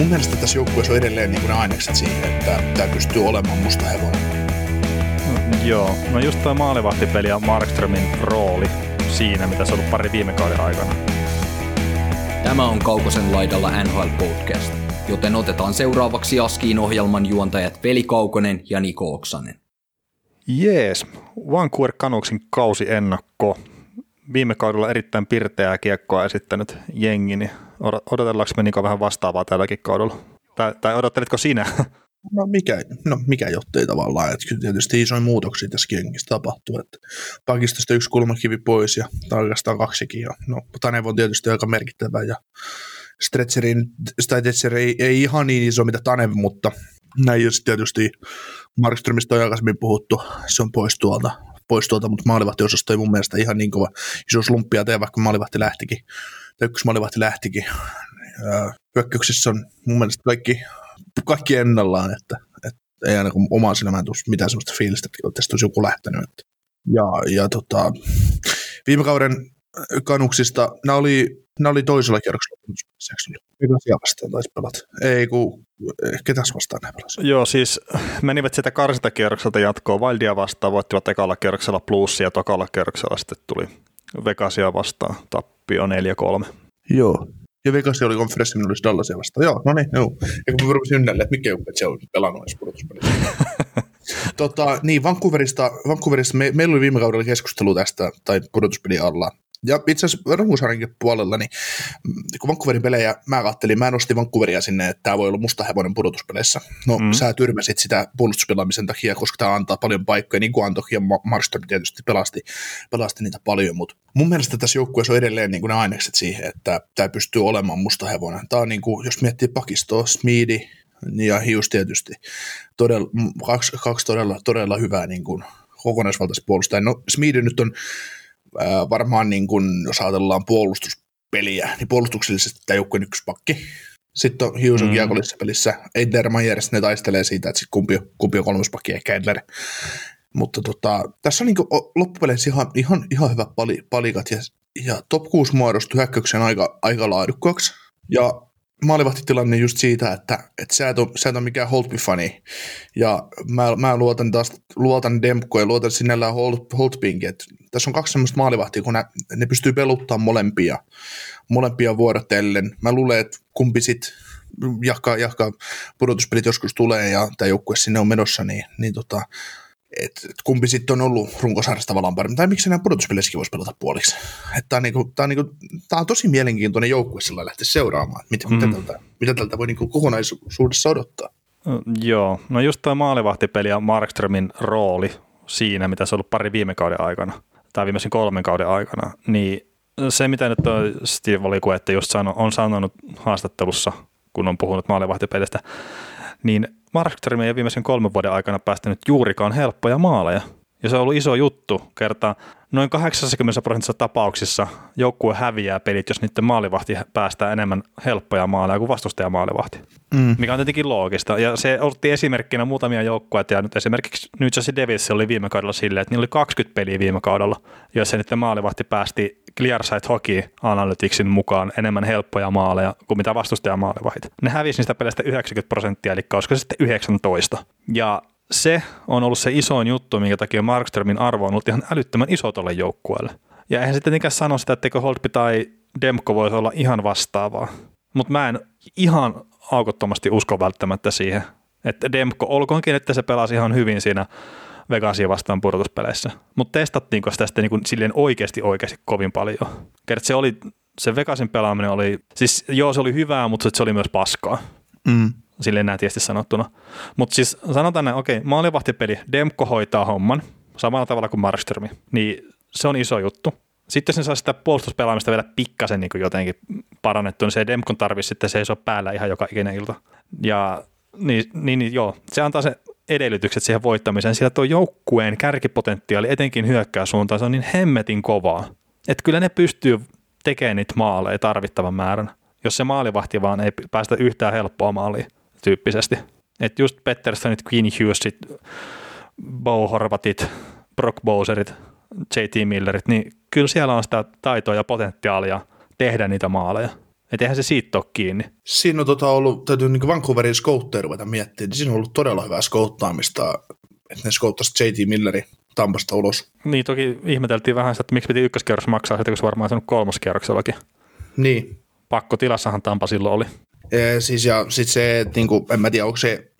Mun mielestä tässä joukkueessa on edelleen niin kuin ne ainekset siihen, että tämä pystyy olemaan musta hevonen. Joo, no just tuo maalivahtipeli ja Markströmin rooli siinä, mitä se on ollut pari viime kauden aikana. Tämä on Kaukosen laidalla NHL Podcast, joten otetaan seuraavaksi Askiin ohjelman juontajat Veli Kaukonen ja Niko Oksanen. Jees, Vancouver Canucksin kausi ennakko. Viime kaudella erittäin pirteää kiekkoa esittänyt jengi, niin odotellaanko me Niko vähän vastaavaa tälläkin kaudella? Tai, tai odottelitko sinä? No mikä, no mikä jottei tavallaan, että kyllä tietysti isoja muutoksia tässä kengissä tapahtuu, että pakistosta yksi kulmakivi pois ja oikeastaan kaksikin, ja no Tanev on tietysti aika merkittävä ja Stretcherin, Stretcher ei, ei ihan niin iso mitä Tanev, mutta näin just tietysti Markströmistä on aikaisemmin puhuttu, se on pois tuolta, pois tuolta mutta maalivahtiosasto ei mun mielestä ihan niin kova iso slumpia tee, vaikka maalivahti lähtikin, tai yksi maalivahti lähtikin. Hyökkäyksessä on mun mielestä kaikki kaikki ennallaan, että, että ei ainakaan omaan silmään tule mitään sellaista fiilistä, että tästä olisi joku lähtenyt. Ja, ja tota, viime kauden kanuksista, nämä oli, nämä oli toisella kierroksella. Vegasia vastaan taisi pelata. Ei, kun ketäs vastaan ne pelasi? Joo, siis menivät sitä karsintakierrokselta jatkoon. Wildia vastaan voittivat ekalla kierroksella plussia ja tokalla kierroksella sitten tuli Vegasia vastaan tappio 4-3. Joo, ja Vegas oli konferenssi, minulla olisi Dallasia vastaan. Joo, no niin, joo. Ja kun mä rupesin ynnälle, että mikä se on pelannut edes pudotuspelissä. tota, niin, Vancouverista, Vancouverista me, meillä oli viime kaudella keskustelu tästä, tai pudotuspeli alla, ja itse asiassa runkosarjankin puolella, niin mm, kun Vancouverin pelejä mä kattelin, mä nostin Vancouveria sinne, että tämä voi olla musta hevonen pudotuspeleissä. No mm. sä tyrmäsit sitä puolustuspelaamisen takia, koska tämä antaa paljon paikkoja, niin kuin antoi, ja Marston tietysti pelasti, pelasti niitä paljon, mutta mun mielestä tässä joukkueessa on edelleen niin kuin ne ainekset siihen, että tämä pystyy olemaan musta hevonen. Tämä on niin kuin, jos miettii pakistoa, Smeedy, ja Hius tietysti, todella, kaksi, kaksi todella, todella hyvää niin kuin, kokonaisvaltaista puolustajaa. No Smeedy nyt on varmaan niin kuin, jos ajatellaan puolustuspeliä, niin puolustuksellisesti tämä joukkueen ykköspakki. Sitten on Hughes mm. kiekollisessa pelissä. Edler Myers, ne taistelee siitä, että sit kumpi, kumpi on kolmospakki, ehkä Edler. Mutta tota, tässä on niin loppupeleissä ihan, ihan, ihan hyvät pali, palikat ja, ja top 6 muodostui hyökkäyksen aika, aika laadukkaaksi. Ja maalivahtitilanne just siitä, että, että sä, et ole, sä et ole mikään Holtby-fani, ja mä, mä luotan taas, luotan Demko ja luotan sinällään Holt, Holtbinkin, että tässä on kaksi semmoista maalivahtia, kun ne, ne pystyy peluttamaan molempia, molempia vuorotellen. Mä luulen, että kumpi sit jahka, jahka pudotuspelit joskus tulee ja tämä joukkue sinne on menossa, niin, niin tota, et, et kumpi sitten on ollut runkosarjassa tavallaan paremmin, tai miksi nämä pudotuspelissäkin voisi pelata puoliksi. Tämä on, niinku, tää on, niinku, tää on tosi mielenkiintoinen joukkue sillä lähteä seuraamaan, mitä, mm. mitä, tältä, mitä tältä voi niinku kokonaisuudessa odottaa. Joo, no just tuo maalivahtipeli ja Markströmin rooli siinä, mitä se on ollut pari viime kauden aikana, tai viimeisen kolmen kauden aikana, niin se, mitä nyt on Steve Valikuette just sano, on sanonut haastattelussa, kun on puhunut maalivahtipelistä, niin Markström ei viimeisen kolmen vuoden aikana päästänyt juurikaan helppoja maaleja. Ja se on ollut iso juttu kertaa. Noin 80 prosentissa tapauksissa joukkue häviää pelit, jos niiden maalivahti päästää enemmän helppoja maaleja kuin vastustaja maalivahti. Mm. Mikä on tietenkin loogista. Ja se otti esimerkkinä muutamia joukkueita. Ja nyt esimerkiksi New Jersey Devils oli viime kaudella silleen, että niillä oli 20 peliä viime kaudella, joissa niiden maalivahti päästi Clearsight Hockey Analyticsin mukaan enemmän helppoja maaleja kuin mitä vastustaja maalivahit. Ne hävisi niistä peleistä 90 prosenttia, eli olisiko se sitten 19. Ja se on ollut se isoin juttu, minkä takia Markströmin arvo on ollut ihan älyttömän iso tuolle joukkueelle. Ja eihän sitten tietenkään sano sitä, etteikö Holtby tai Demko voisi olla ihan vastaavaa. Mutta mä en ihan aukottomasti usko välttämättä siihen, että Demko, olkoonkin, että se pelasi ihan hyvin siinä Vegasia vastaan pudotuspeleissä. Mutta testattiinko sitä sitten niin silleen oikeasti oikeasti kovin paljon? Kert se oli, se Vegasin pelaaminen oli, siis joo se oli hyvää, mutta se oli myös paskaa. Mm silleen nätiesti sanottuna. Mutta siis sanotaan näin, okei, maalivahtipeli, Demko hoitaa homman samalla tavalla kuin Markströmi, niin se on iso juttu. Sitten ne saa sitä puolustuspelaamista vielä pikkasen niin jotenkin parannettua, niin se Demkon tarvitsisi sitten seisoo päällä ihan joka ikinen ilta. Ja Niin, niin, niin joo, se antaa se edellytykset siihen voittamiseen, sillä tuo joukkueen kärkipotentiaali etenkin hyökkäyssuuntaan, se on niin hemmetin kovaa, että kyllä ne pystyy tekemään niitä maaleja tarvittavan määrän, jos se maalivahti vaan ei päästä yhtään helppoa maaliin tyyppisesti. Että just Petterssonit, Queen Hughesit, Bo Horvatit, Brock Bowserit, JT Millerit, niin kyllä siellä on sitä taitoa ja potentiaalia tehdä niitä maaleja. Että eihän se siitä ole kiinni. Siinä on tota ollut, täytyy niin Vancouverin skoutteja ruveta miettimään, niin siinä on ollut todella hyvää skouttaamista, että ne skouttasivat JT Milleri Tampasta ulos. Niin toki ihmeteltiin vähän sitä, että miksi piti ykköskierros maksaa, että kun se varmaan on kolmoskierroksellakin. Niin. Pakko tilassahan Tampa silloin oli. Ja siis ja sit se, että niinku, en mä tiedä, onko se,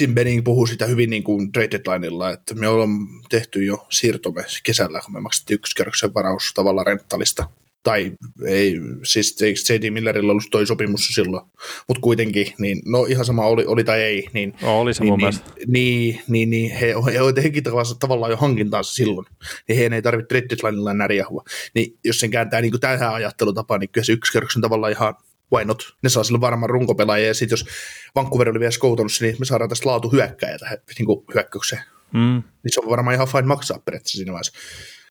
Jim Benning puhuu sitä hyvin niin kuin trade deadlineilla, että me ollaan tehty jo siirtomme kesällä, kun me maksettiin ykköskierroksen varaus tavallaan renttalista tai ei, siis J.D. Millerillä ollut toi sopimus silloin, mutta kuitenkin, niin no ihan sama oli, oli tai ei. Niin, no, oli se niin, mun niin, niin, niin, niin, he, he hekin tavallaan jo hankintaansa silloin, niin heidän ei tarvitse trade deadlinella närjähua. Niin jos sen kääntää niin tähän ajattelutapaan, niin kyllä se ykköskerroksen tavallaan ihan why not? Ne saa sille varmaan runkopelaajia, ja sitten jos Vancouver oli vielä skoutannut, niin me saadaan tästä laatu hyökkäjä tähän niin hyökkäykseen. Mm. Niin se on varmaan ihan fine maksaa periaatteessa siinä vaiheessa,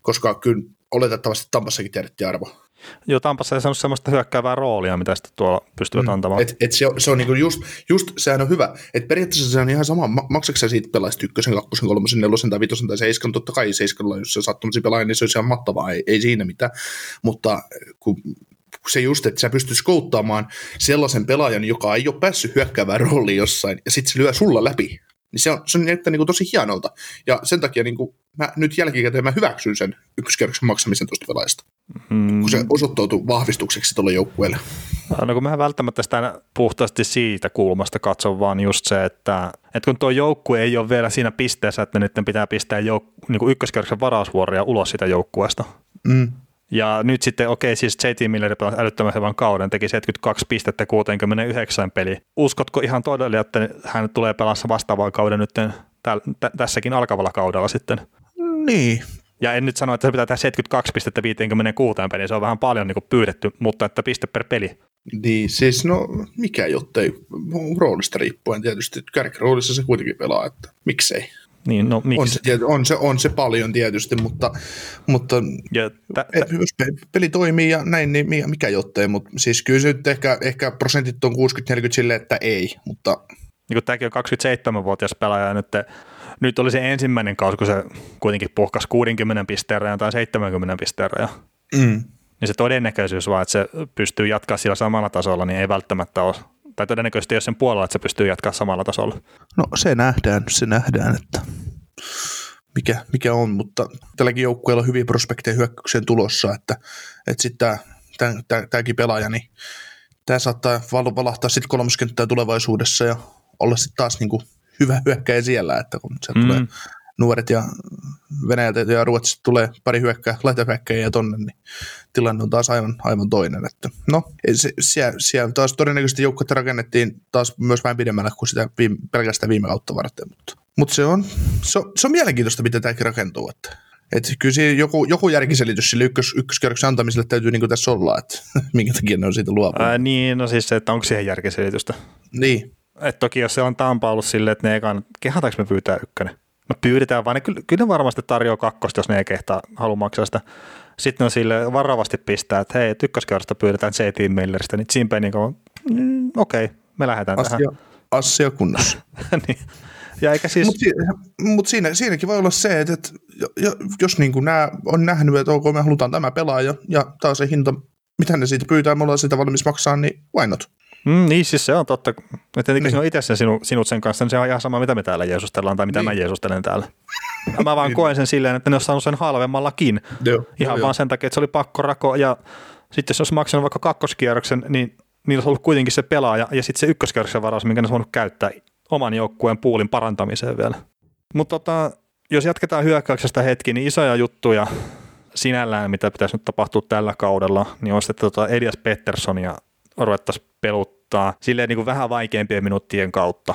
koska kyllä oletettavasti Tampassakin tiedettiin arvo. Joo, Tampassa ei saanut sellaista hyökkäävää roolia, mitä sitten tuolla pystyvät mm. antamaan. Et, et se on, se on niinku just, just, sehän on hyvä. Et periaatteessa se on ihan sama, maksatko sä siitä pelaista ykkösen, kakkosen, kolmosen, nelosen tai vitosen tai seiskan, totta kai seiskalla, jos sä sattumisi pelaamaan, niin se olisi ihan mattavaa, ei, ei siinä mitään. Mutta kun se just, että sä pystyt skouttaamaan sellaisen pelaajan, joka ei ole päässyt hyökkäävään rooliin jossain, ja sitten se lyö sulla läpi, niin se on, se on näyttää niin kuin tosi hienolta. Ja sen takia niin kuin, mä nyt jälkikäteen mä hyväksyn sen ykköskerroksen maksamisen tuosta pelaajasta, hmm. kun se osoittautui vahvistukseksi tuolle joukkueelle. No kun mä välttämättä sitä puhtaasti siitä kulmasta katson, vaan just se, että, että kun tuo joukkue ei ole vielä siinä pisteessä, että nyt pitää pistää jouk- niin ykköskerroksen varausvuoroja ulos sitä joukkueesta. Mm. Ja nyt sitten, okei, siis JT Miller pelasi älyttömän hyvän kauden, teki 72 pistettä 69 peli. Uskotko ihan todella, että hän tulee pelassa vastaavaa kauden nyt täl, tä, tässäkin alkavalla kaudella sitten? Niin. Ja en nyt sano, että se pitää tehdä 72 pistettä 56 peliä, se on vähän paljon niin pyydetty, mutta että piste per peli. Niin, siis no mikä jottei, roolista riippuen tietysti, kärkiroolissa se kuitenkin pelaa, että miksei. Niin, no, miksi? On, se, on, se, on se paljon tietysti, mutta, mutta ja tä, tä, jos peli toimii ja näin, niin mikä jottei, mutta siis kyllä se nyt ehkä, ehkä prosentit on 60-40 silleen, että ei, mutta... Niin kuin tämäkin on 27-vuotias pelaaja ja nyt, nyt oli se ensimmäinen kausi, kun se kuitenkin puhkasi 60 pisteen rajan tai 70 pisteen rajan. Mm. Niin se todennäköisyys vaan, että se pystyy jatkaa sillä samalla tasolla, niin ei välttämättä ole tai todennäköisesti jos sen puolella, että se pystyy jatkaa samalla tasolla. No se nähdään, se nähdään, että mikä, mikä on, mutta tälläkin joukkueella on hyviä prospekteja hyökkäykseen tulossa, että, että sitten tämäkin pelaaja, niin tämä saattaa valahtaa sitten kolmoskenttää tulevaisuudessa ja olla sitten taas niin kuin hyvä hyökkäjä siellä, että kun se mm. tulee nuoret ja Venäjältä ja Ruotsista tulee pari hyökkää, laitahyökkäjiä tonne, niin tilanne on taas aivan, aivan toinen. Että no, se, siellä, siellä, taas todennäköisesti joukkuetta rakennettiin taas myös vähän pidemmällä kuin sitä viime, pelkästään viime kautta varten, mutta, mutta se, on, se, on, se on mielenkiintoista, miten tämäkin rakentuu. Että, että kyllä siinä joku, joku järkiselitys sille ykkös, ykköskerroksen antamiselle täytyy niin tässä olla, että minkä takia ne on siitä luopunut. Ää, niin, no siis se, että onko siihen järkiselitystä. Niin. Et toki jos se on Tampa ollut silleen, että ne ekan, kehataanko me pyytää ykkönen? No pyydetään vaan, ne, kyllä, kyllä ne varmasti tarjoaa kakkosta, jos ne ei kehtaa halua maksaa sitä. Sitten on sille varovasti pistää, että hei, ykköskerrosta pyydetään C-Team Milleristä, niin Jim Penning on, mm, okei, okay, me lähdetään asia, tähän. Asia kunnossa. niin. Ja eikä siis... Mutta mut siinä, siinäkin voi olla se, että, että jos niin nämä on nähnyt, että ok, me halutaan tämä pelaaja, ja taas se hinta, mitä ne siitä pyytää, me ollaan sitä valmis maksaa, niin why not? Mm, niin, siis se on totta. Että niin. on itse sen sinu, sinut sen kanssa, niin se on ihan sama, mitä me täällä jeesustellaan tai mitä niin. mä jeesustelen täällä. Mä vaan niin. koen sen silleen, että ne olisi saanut sen halvemmallakin. Joo, ihan joo, vaan sen takia, että se oli pakko rako. Ja sitten jos olisi maksanut vaikka kakkoskierroksen, niin niillä olisi ollut kuitenkin se pelaaja ja sitten se ykköskierroksen varaus, minkä ne olisi voinut käyttää oman joukkueen puulin parantamiseen vielä. Mutta tota, jos jatketaan hyökkäyksestä hetki, niin isoja juttuja sinällään, mitä pitäisi nyt tapahtua tällä kaudella, niin on sitten tota Elias Petterssonia ruvettaisiin peluttaa silleen niin kuin vähän vaikeampien minuuttien kautta.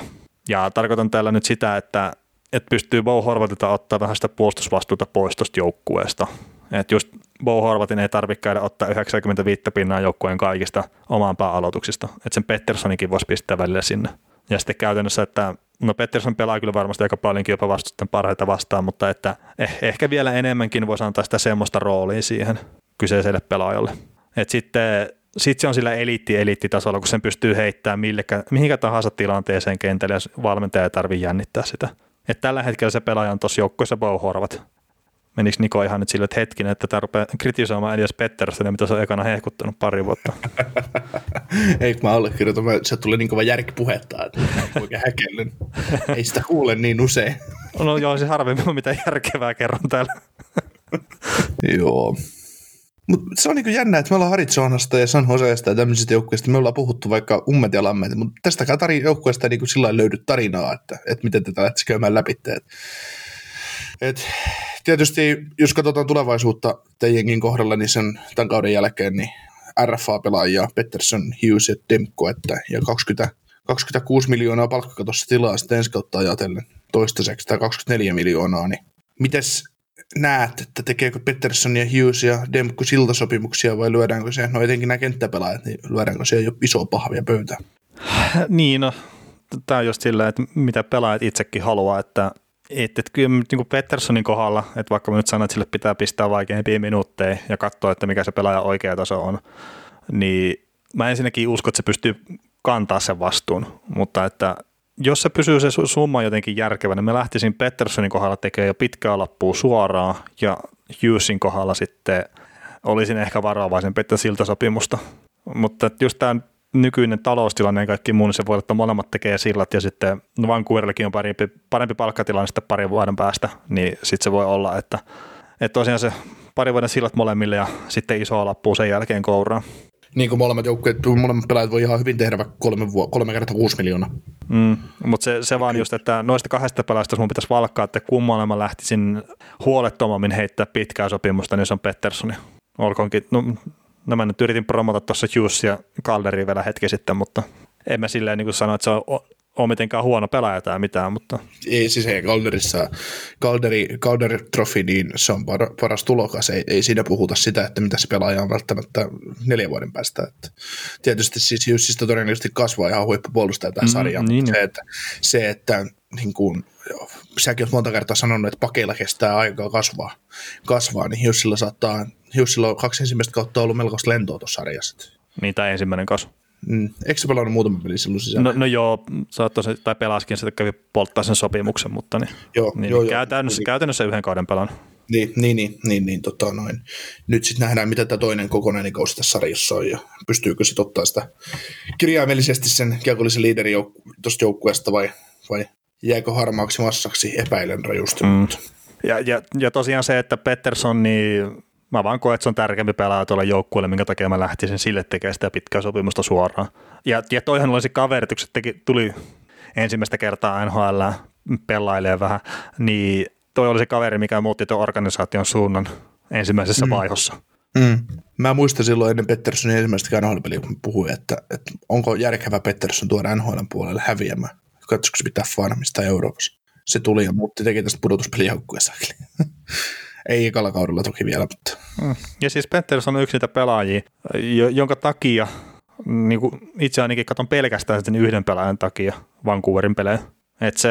Ja tarkoitan tällä nyt sitä, että, että pystyy Bo Horvatilta ottaa vähän sitä puolustusvastuuta pois tuosta joukkueesta. Että just Bo Horvatin ei tarvitse käydä ottaa 95 pinnaa joukkueen kaikista omaan pääaloituksista. Että sen Petterssonikin voisi pistää välillä sinne. Ja sitten käytännössä, että no Pettersson pelaa kyllä varmasti aika paljonkin jopa vastusten parhaita vastaan, mutta että eh, ehkä vielä enemmänkin voisi antaa sitä semmoista roolia siihen kyseiselle pelaajalle. Et sitten sit se on sillä eliitti-eliittitasolla, kun sen pystyy heittämään millekä, mihinkä tahansa tilanteeseen kentälle ja valmentaja ei tarvitse jännittää sitä. Et tällä hetkellä se pelaaja on tuossa joukkueessa Bauhorvat. Menikö Niko ihan nyt sille, että hetkin, että tämä rupeaa kritisoimaan Elias Petterssonia, mitä se on ekana hehkuttanut pari vuotta. Ei, kun mä allekirjoitan, se tuli niin kova järkipuhetta, että oikein häkellen. Ei sitä kuule niin usein. No joo, se harvemmin mitä järkevää kerron täällä. joo. Mutta se on niin jännä, että me ollaan Arizonasta ja San Joseesta ja tämmöisistä joukkueista, me ollaan puhuttu vaikka ummet ja lammet, mutta tästäkään tari- joukkueesta ei niin sillä löydy tarinaa, että, että miten tätä lähtisi käymään läpi. Et, et, tietysti, jos katsotaan tulevaisuutta teidänkin kohdalla, niin sen tämän kauden jälkeen niin RFA-pelaajia, Pettersson, Hughes ja Demko, että, ja 20, 26 miljoonaa palkkakatossa tilaa sitten ensi kautta ajatellen toistaiseksi, tai 24 miljoonaa, niin mites näet, että tekeekö Pettersson ja Hughes ja Demko siltasopimuksia vai lyödäänkö se, no etenkin nämä kenttäpelaajat, niin lyödäänkö se? Jo iso pahvia pöytä? Niin, no tämä on just sillä, että mitä pelaajat itsekin haluaa, että että, että kyllä niin kuin Petterssonin kohdalla, että vaikka mä nyt sanon, että sille pitää pistää vaikeimpia minuutteja ja katsoa, että mikä se pelaaja oikea taso on, niin mä ensinnäkin uskon, että se pystyy kantaa sen vastuun, mutta että jos se pysyy se summa jotenkin järkevänä, niin mä lähtisin Petterssonin kohdalla tekemään jo pitkää lappua suoraan ja Hughesin kohdalla sitten olisin ehkä varovaisempi, että siltä sopimusta. Mutta just tämä nykyinen taloustilanne ja kaikki muu, niin se voi olla, että molemmat tekee sillat ja sitten Vancouverillekin on parempi, parempi palkkatilanne sitten parin vuoden päästä, niin sitten se voi olla, että, että tosiaan se pari vuoden sillat molemmille ja sitten iso lappu sen jälkeen kouraan. Niin kuin molemmat joukkueet, molemmat pelaajat voi ihan hyvin tehdä vaikka kolme, vuo- kolme kertaa kuusi miljoonaa. Mm, mutta se, se vaan just, että noista kahdesta pelaajasta mun pitäisi valkkaa, että kummalle mä lähtisin huolettomammin heittää pitkää sopimusta, niin se on Petterssoni. Olkoonkin, no No mä nyt yritin promota tuossa Hughes ja Calderi vielä hetki sitten, mutta en mä silleen niin sano, että se on, on mitenkään huono pelaaja tai mitään, mutta... Ei siis ei Calderissa, Calderi, Calderi Trophy, niin se on par, paras tulokas, ei, ei siinä puhuta sitä, että mitä se pelaaja on välttämättä neljän vuoden päästä. Että tietysti siis Hughesista todennäköisesti kasvaa ihan huippupuolustaja tähän mm, sarjaan, niin. se, että, se, että niin kuin, säkin olet monta kertaa sanonut, että pakeilla kestää aikaa kasvaa, kasvaa niin Hughesilla saattaa Jussilla on kaksi ensimmäistä kautta ollut melkoista lentoa tuossa sarjassa. Niin, tai ensimmäinen kasvu. Mm. Eikö se pelannut muutama peli silloin sisällä? No, no joo, saattoi se, tai pelaskin, sitten kävi polttaa sen sopimuksen, mutta niin, joo, niin, joo, niin käytännössä, niin. käytännössä yhden kauden pelannut. Niin, niin, niin, niin, niin tota noin. Nyt sitten nähdään, mitä tämä toinen kokonainen kausi tässä sarjassa on, ja pystyykö sitten ottaa sitä kirjaimellisesti sen kiekollisen liiderin jouk- tuosta joukkueesta, vai, vai jääkö harmaaksi massaksi, epäilen rajusti. Mm. Ja, ja, ja, tosiaan se, että Pettersson, niin Mä vaan koen, että se on tärkeämpi pelaaja tuolle joukkueelle, minkä takia mä lähtisin sille tekemään sitä pitkää sopimusta suoraan. Ja, ja toihan olisi kaveri, että teki, tuli ensimmäistä kertaa NHL pelailee vähän, niin toi oli se kaveri, mikä muutti tuon organisaation suunnan ensimmäisessä mm. vaihossa. Mm. Mä muistan silloin ennen Petterssonin ensimmäistä NHL-peliä, kun puhuin, että, että onko järkevä Pettersson tuoda NHL puolelle häviämään. Katsoiko se pitää Farmista Euroopassa. Se tuli ja muutti, teki tästä pudotuspelijoukkueessa. Ei ekalla kaudella toki vielä, mutta... Ja siis Pettersson on yksi niitä pelaajia, jonka takia niin kuin itse ainakin katson pelkästään sen yhden pelaajan takia Vancouverin pelejä. Et se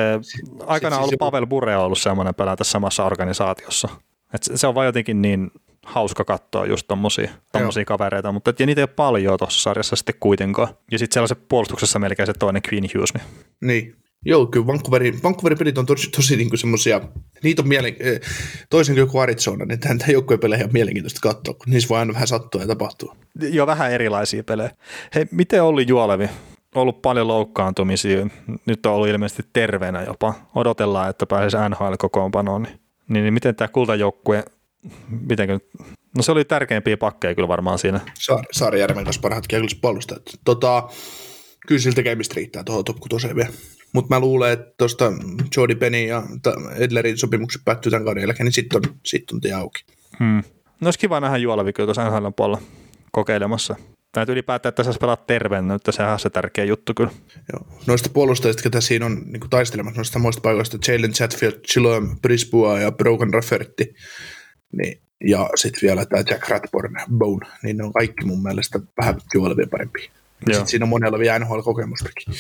aikana siis, ollut Pavel Bure on ollut semmoinen pelaaja tässä samassa organisaatiossa. Et se on vain jotenkin niin hauska katsoa just tommosia, tommosia kavereita, mutta ja niitä ei ole paljon tuossa sarjassa sitten kuitenkaan. Ja sitten sellaisen puolustuksessa melkein se toinen Queen Hughes. Niin. niin. Joo, kyllä Vancouverin, Vancouverin pelit on tosi, tosi niin semmoisia, niitä on mielen, eh, toisen kuin joku Arizona, niin tämän, tämän joukkojen pelejä on mielenkiintoista katsoa, kun niissä voi aina vähän sattua ja tapahtua. Joo, vähän erilaisia pelejä. Hei, miten oli Juolevi? Ollut paljon loukkaantumisia, nyt on ollut ilmeisesti terveenä jopa. Odotellaan, että pääsisi NHL-kokoonpanoon. Niin, niin, niin miten tämä kultajoukkue, mitenkö No se oli tärkeimpiä pakkeja kyllä varmaan siinä. Saar, Saarijärven kanssa parhaat kiekkolliset puolustajat. Tota, kyllä sillä tekemistä riittää tuohon top vielä. Mutta mä luulen, että tuosta Jordi Penny ja Edlerin sopimukset päättyy tämän kauden jälkeen, niin sitten on, sit on tie auki. Hmm. No olisi kiva nähdä Juolavi kyllä tuossa NHL puolella kokeilemassa. Tai ylipäätään, että saisi pelata terveenä, että sehän on se tärkeä juttu kyllä. Joo. Noista puolustajista, ketä siinä on niin taistelemassa noista samoista paikoista, Jalen Chatfield, Chiloem, Brisbua ja Brogan Rafferty, niin, ja sitten vielä tämä Jack Ratborn, Bone, niin ne on kaikki mun mielestä vähän juolevia parempia. Sitten siinä on monella vielä NHL-kokemustakin.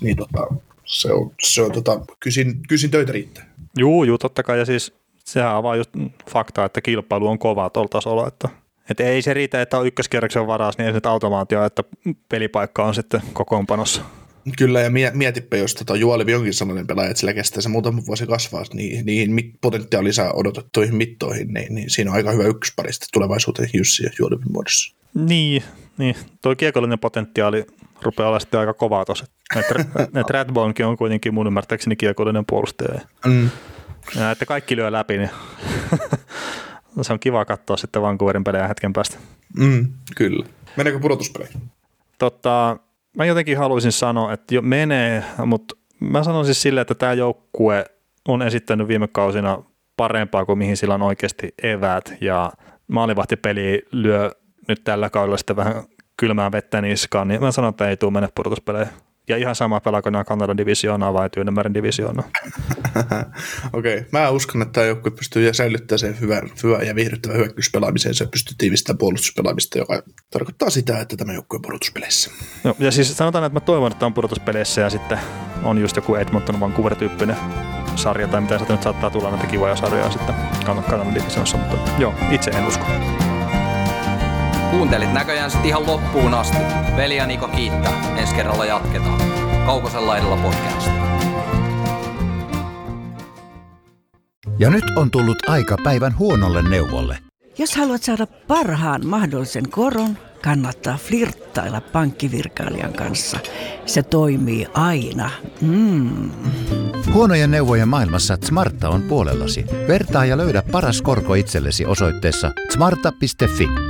Niin tota, se on, se on tota, kysin, kysin töitä riittää. Juu, juu, totta kai. Ja siis sehän on vaan just fakta, että kilpailu on kova tuolla tasolla, että että ei se riitä, että on ykköskierroksen varas, niin ei se automaatio, että pelipaikka on sitten kokoonpanossa. Kyllä, ja mietipä, jos tota Juolivi onkin sellainen pelaaja, että sillä kestää se muutama vuosi kasvaa niin, niihin potentiaalisia odotettuihin mittoihin, niin, niin, siinä on aika hyvä ykköspari tulevaisuuteen Jussi ja Juolivin muodossa. Niin, niin. tuo kiekollinen potentiaali rupeaa olla sitten aika kovaa tuossa. Että Radbonkin on kuitenkin mun ymmärtääkseni kiekollinen puolustaja. Mm. Ja että kaikki lyö läpi, niin se on kiva katsoa sitten Vancouverin pelejä hetken päästä. Mm, kyllä. Meneekö pudotuspeleihin? Totta, mä jotenkin haluaisin sanoa, että jo menee, mutta mä sanon siis silleen, että tämä joukkue on esittänyt viime kausina parempaa kuin mihin sillä on oikeasti eväät ja maalivahtipeli lyö nyt tällä kaudella sitten vähän kylmää vettä niskaan, niin mä sanon, että ei tule mennä pudotuspeleihin. Ja ihan sama pelaako nämä Kanadan divisioonaa vai Tyynemeren divisioonaa. Okei, okay. mä uskon, että tämä joukkue pystyy säilyttämään sen hyvän, hyvän ja viihdyttävän hyökkäyspelaamiseen. Se pystyy tiivistämään puolustuspelaamista, joka tarkoittaa sitä, että tämä joukkue on pudotuspeleissä. Joo, ja siis sanotaan, että mä toivon, että on pudotuspeleissä ja sitten on just joku Edmonton Vancouver-tyyppinen sarja tai mitä se nyt saattaa tulla näitä kivoja sarjoja sitten Kanadan divisioonassa, mutta joo, itse en usko. Kuuntelit näköjään sitten ihan loppuun asti. Veli ja Niko kiittää. Ensi kerralla jatketaan. Kaukosella edellä podcast. Ja nyt on tullut aika päivän huonolle neuvolle. Jos haluat saada parhaan mahdollisen koron, kannattaa flirttailla pankkivirkailijan kanssa. Se toimii aina. Mm. Huonojen neuvojen maailmassa Smarta on puolellasi. Vertaa ja löydä paras korko itsellesi osoitteessa smarta.fi.